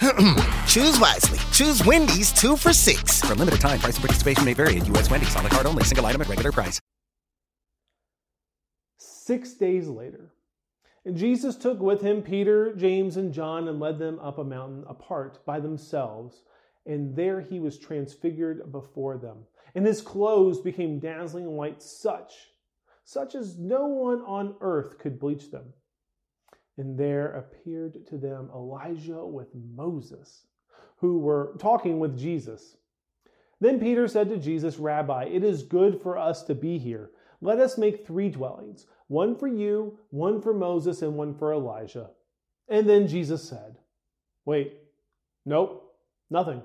Choose wisely. Choose Wendy's two for six. For limited time, price and participation may vary at U.S. Wendy's on the card only, single item at regular price. Six days later, and Jesus took with him Peter, James, and John and led them up a mountain apart by themselves. And there he was transfigured before them. And his clothes became dazzling white, such, such as no one on earth could bleach them. And there appeared to them Elijah with Moses, who were talking with Jesus. Then Peter said to Jesus, Rabbi, it is good for us to be here. Let us make three dwellings one for you, one for Moses, and one for Elijah. And then Jesus said, Wait, nope, nothing.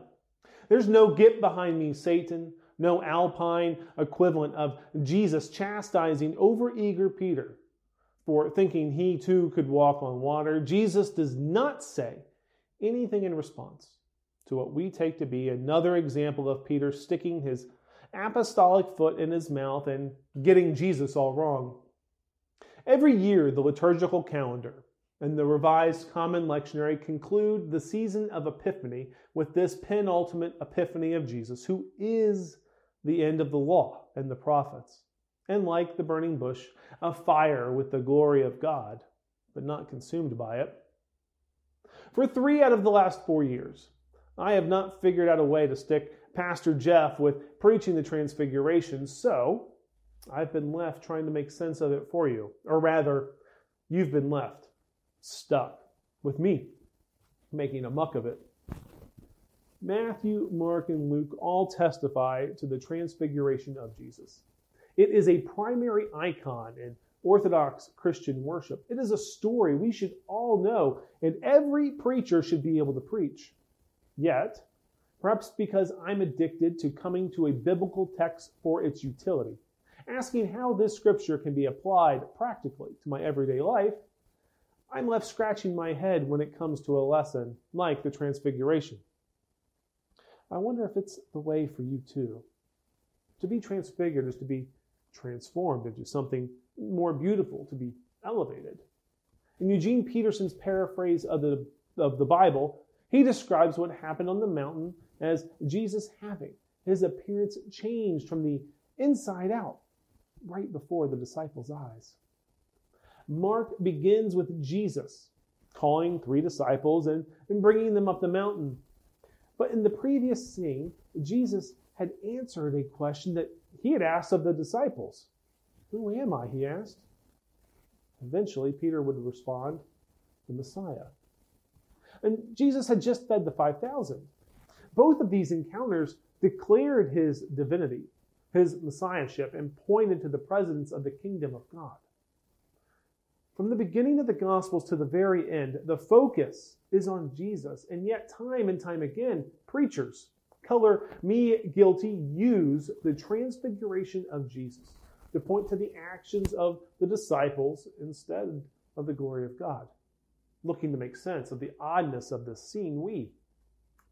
There's no get behind me, Satan, no alpine equivalent of Jesus chastising overeager Peter for thinking he too could walk on water. Jesus does not say anything in response to what we take to be another example of Peter sticking his apostolic foot in his mouth and getting Jesus all wrong. Every year, the liturgical calendar and the Revised Common Lectionary conclude the season of Epiphany with this penultimate epiphany of Jesus, who is the end of the law and the prophets and like the burning bush, a fire with the glory of God, but not consumed by it. For three out of the last four years, I have not figured out a way to stick Pastor Jeff with preaching the Transfiguration, so I've been left trying to make sense of it for you. Or rather, you've been left stuck with me making a muck of it. Matthew, Mark, and Luke all testify to the transfiguration of Jesus. It is a primary icon in Orthodox Christian worship. It is a story we should all know, and every preacher should be able to preach. Yet, perhaps because I'm addicted to coming to a biblical text for its utility, asking how this scripture can be applied practically to my everyday life, I'm left scratching my head when it comes to a lesson like the Transfiguration. I wonder if it's the way for you too. To be transfigured is to be transformed into something more beautiful, to be elevated. In Eugene Peterson's paraphrase of the, of the Bible, he describes what happened on the mountain as Jesus having his appearance changed from the inside out right before the disciples' eyes. Mark begins with Jesus calling three disciples and, and bringing them up the mountain. But in the previous scene, Jesus had answered a question that he had asked of the disciples. Who am I? He asked. Eventually, Peter would respond, The Messiah. And Jesus had just fed the 5,000. Both of these encounters declared his divinity, his messiahship, and pointed to the presence of the kingdom of God. From the beginning of the Gospels to the very end, the focus is on Jesus, and yet, time and time again, preachers, color me guilty use the transfiguration of Jesus to point to the actions of the disciples instead of the glory of God. Looking to make sense of the oddness of this scene, we,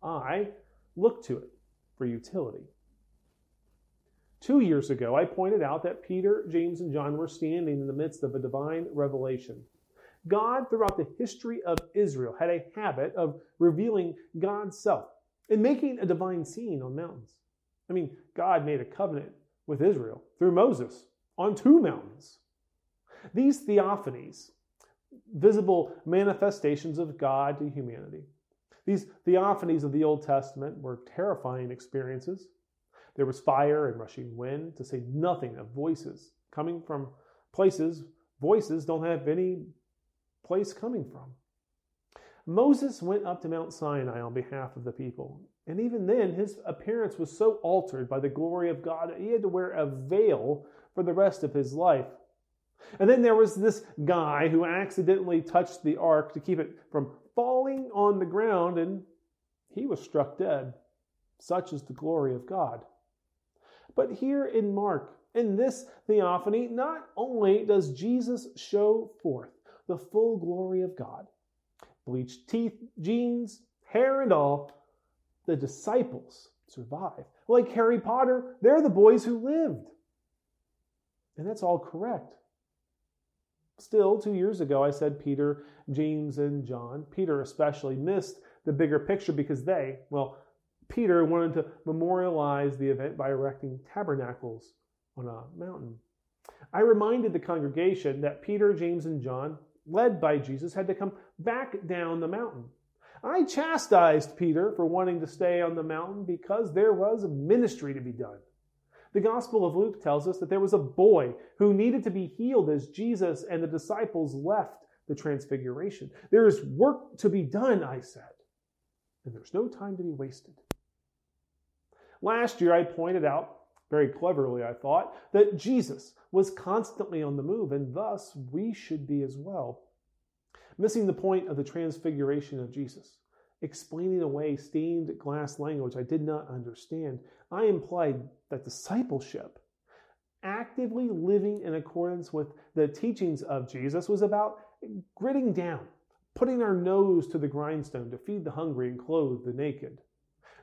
I, look to it for utility. Two years ago, I pointed out that Peter, James, and John were standing in the midst of a divine revelation. God, throughout the history of Israel, had a habit of revealing God's self and making a divine scene on mountains. I mean, God made a covenant with Israel through Moses on two mountains. These theophanies, visible manifestations of God to humanity, these theophanies of the Old Testament were terrifying experiences. There was fire and rushing wind, to say nothing of voices coming from places voices don't have any place coming from. Moses went up to Mount Sinai on behalf of the people. And even then, his appearance was so altered by the glory of God that he had to wear a veil for the rest of his life. And then there was this guy who accidentally touched the ark to keep it from falling on the ground, and he was struck dead. Such is the glory of God. But here in Mark, In this theophany, not only does Jesus show forth the full glory of God, bleached teeth, jeans, hair, and all, the disciples survive. Like Harry Potter, they're the boys who lived. And that's all correct. Still, two years ago, I said Peter, James, and John, Peter especially, missed the bigger picture because they, well, Peter wanted to memorialize the event by erecting tabernacles on a mountain. I reminded the congregation that Peter, James, and John, led by Jesus, had to come back down the mountain. I chastised Peter for wanting to stay on the mountain because there was ministry to be done. The Gospel of Luke tells us that there was a boy who needed to be healed as Jesus and the disciples left the transfiguration. There is work to be done, I said, and there's no time to be wasted. Last year, I pointed out, very cleverly, I thought, that Jesus was constantly on the move, and thus we should be as well. Missing the point of the transfiguration of Jesus, explaining away stained glass language I did not understand, I implied that discipleship, actively living in accordance with the teachings of Jesus, was about gritting down, putting our nose to the grindstone to feed the hungry and clothe the naked.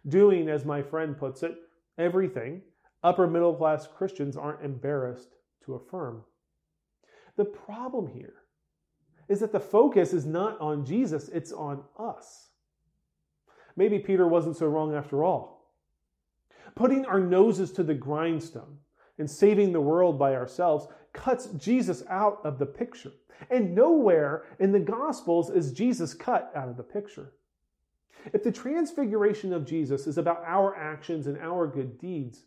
Doing, as my friend puts it, everything upper middle class Christians aren't embarrassed to affirm. The problem here is that the focus is not on Jesus, it's on us. Maybe Peter wasn't so wrong after all. Putting our noses to the grindstone and saving the world by ourselves cuts Jesus out of the picture. And nowhere in the Gospels is Jesus cut out of the picture. If the transfiguration of Jesus is about our actions and our good deeds,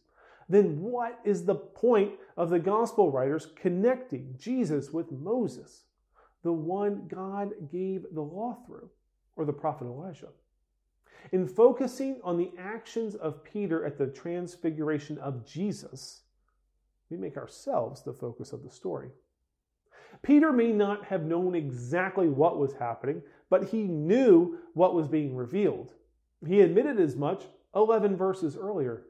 then what is the point of the gospel writers connecting Jesus with Moses, the one God gave the law through, or the prophet Elijah? In focusing on the actions of Peter at the transfiguration of Jesus, we make ourselves the focus of the story. Peter may not have known exactly what was happening, but he knew what was being revealed. He admitted as much 11 verses earlier.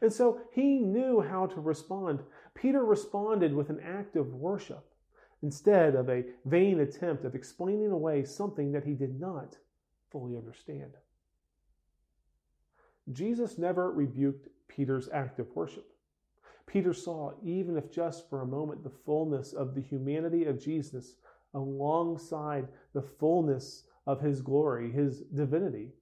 And so he knew how to respond. Peter responded with an act of worship instead of a vain attempt of explaining away something that he did not fully understand. Jesus never rebuked Peter's act of worship. Peter saw, even if just for a moment, the fullness of the humanity of Jesus alongside the fullness of his glory, his divinity.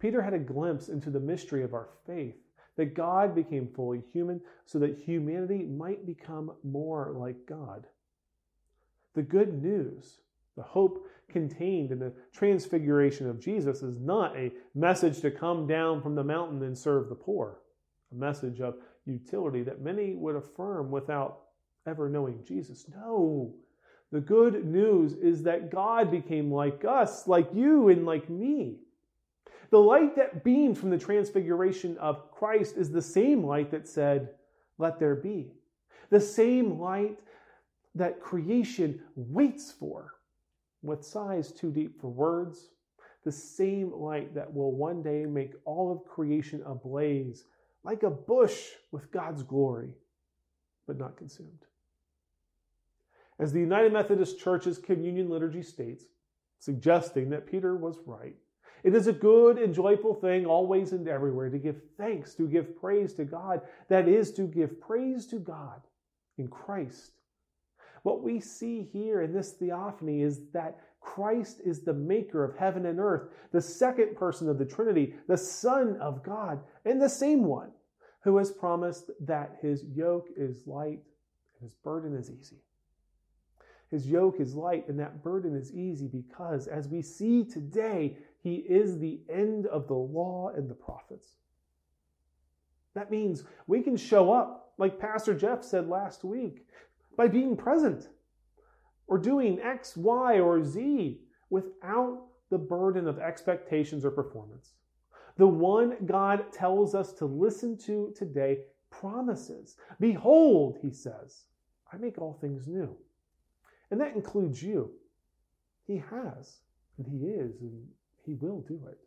Peter had a glimpse into the mystery of our faith that God became fully human so that humanity might become more like God. The good news, the hope contained in the transfiguration of Jesus, is not a message to come down from the mountain and serve the poor, a message of utility that many would affirm without ever knowing Jesus. No. The good news is that God became like us, like you, and like me. The light that beamed from the transfiguration of Christ is the same light that said, Let there be. The same light that creation waits for, with sighs too deep for words. The same light that will one day make all of creation ablaze like a bush with God's glory, but not consumed. As the United Methodist Church's communion liturgy states, suggesting that Peter was right, it is a good and joyful thing always and everywhere to give thanks, to give praise to God. That is, to give praise to God in Christ. What we see here in this theophany is that Christ is the maker of heaven and earth, the second person of the Trinity, the Son of God, and the same one who has promised that his yoke is light and his burden is easy. His yoke is light and that burden is easy because, as we see today, he is the end of the law and the prophets. That means we can show up, like Pastor Jeff said last week, by being present or doing X, Y, or Z without the burden of expectations or performance. The one God tells us to listen to today promises. Behold, he says, I make all things new. And that includes you. He has, and he is, and he will do it.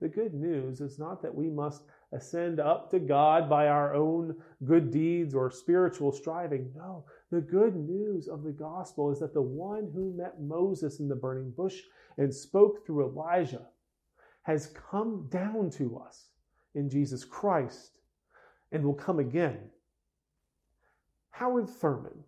The good news is not that we must ascend up to God by our own good deeds or spiritual striving. No, the good news of the gospel is that the one who met Moses in the burning bush and spoke through Elijah has come down to us in Jesus Christ and will come again. Howard Thurman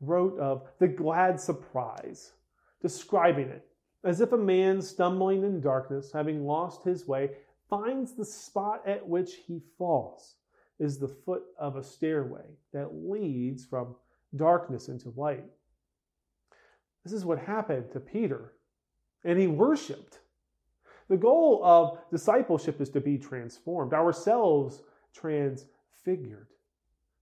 wrote of the glad surprise, describing it as if a man stumbling in darkness, having lost his way, finds the spot at which he falls is the foot of a stairway that leads from darkness into light. This is what happened to Peter, and he worshiped. The goal of discipleship is to be transformed, ourselves transfigured,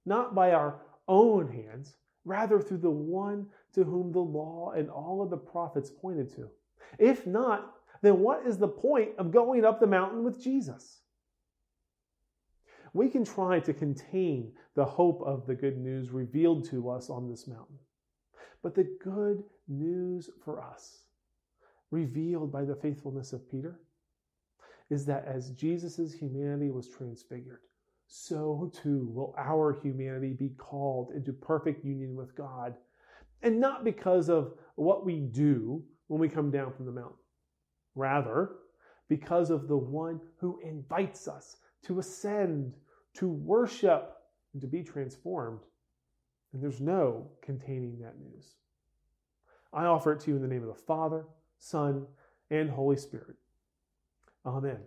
not by our own hands, rather through the one to whom the law and all of the prophets pointed to. If not, then what is the point of going up the mountain with Jesus? We can try to contain the hope of the good news revealed to us on this mountain. But the good news for us, revealed by the faithfulness of Peter, is that as Jesus' humanity was transfigured, so too will our humanity be called into perfect union with God. And not because of what we do when we come down from the mountain. Rather, because of the one who invites us to ascend, to worship, and to be transformed. And there's no containing that news. I offer it to you in the name of the Father, Son, and Holy Spirit. Amen.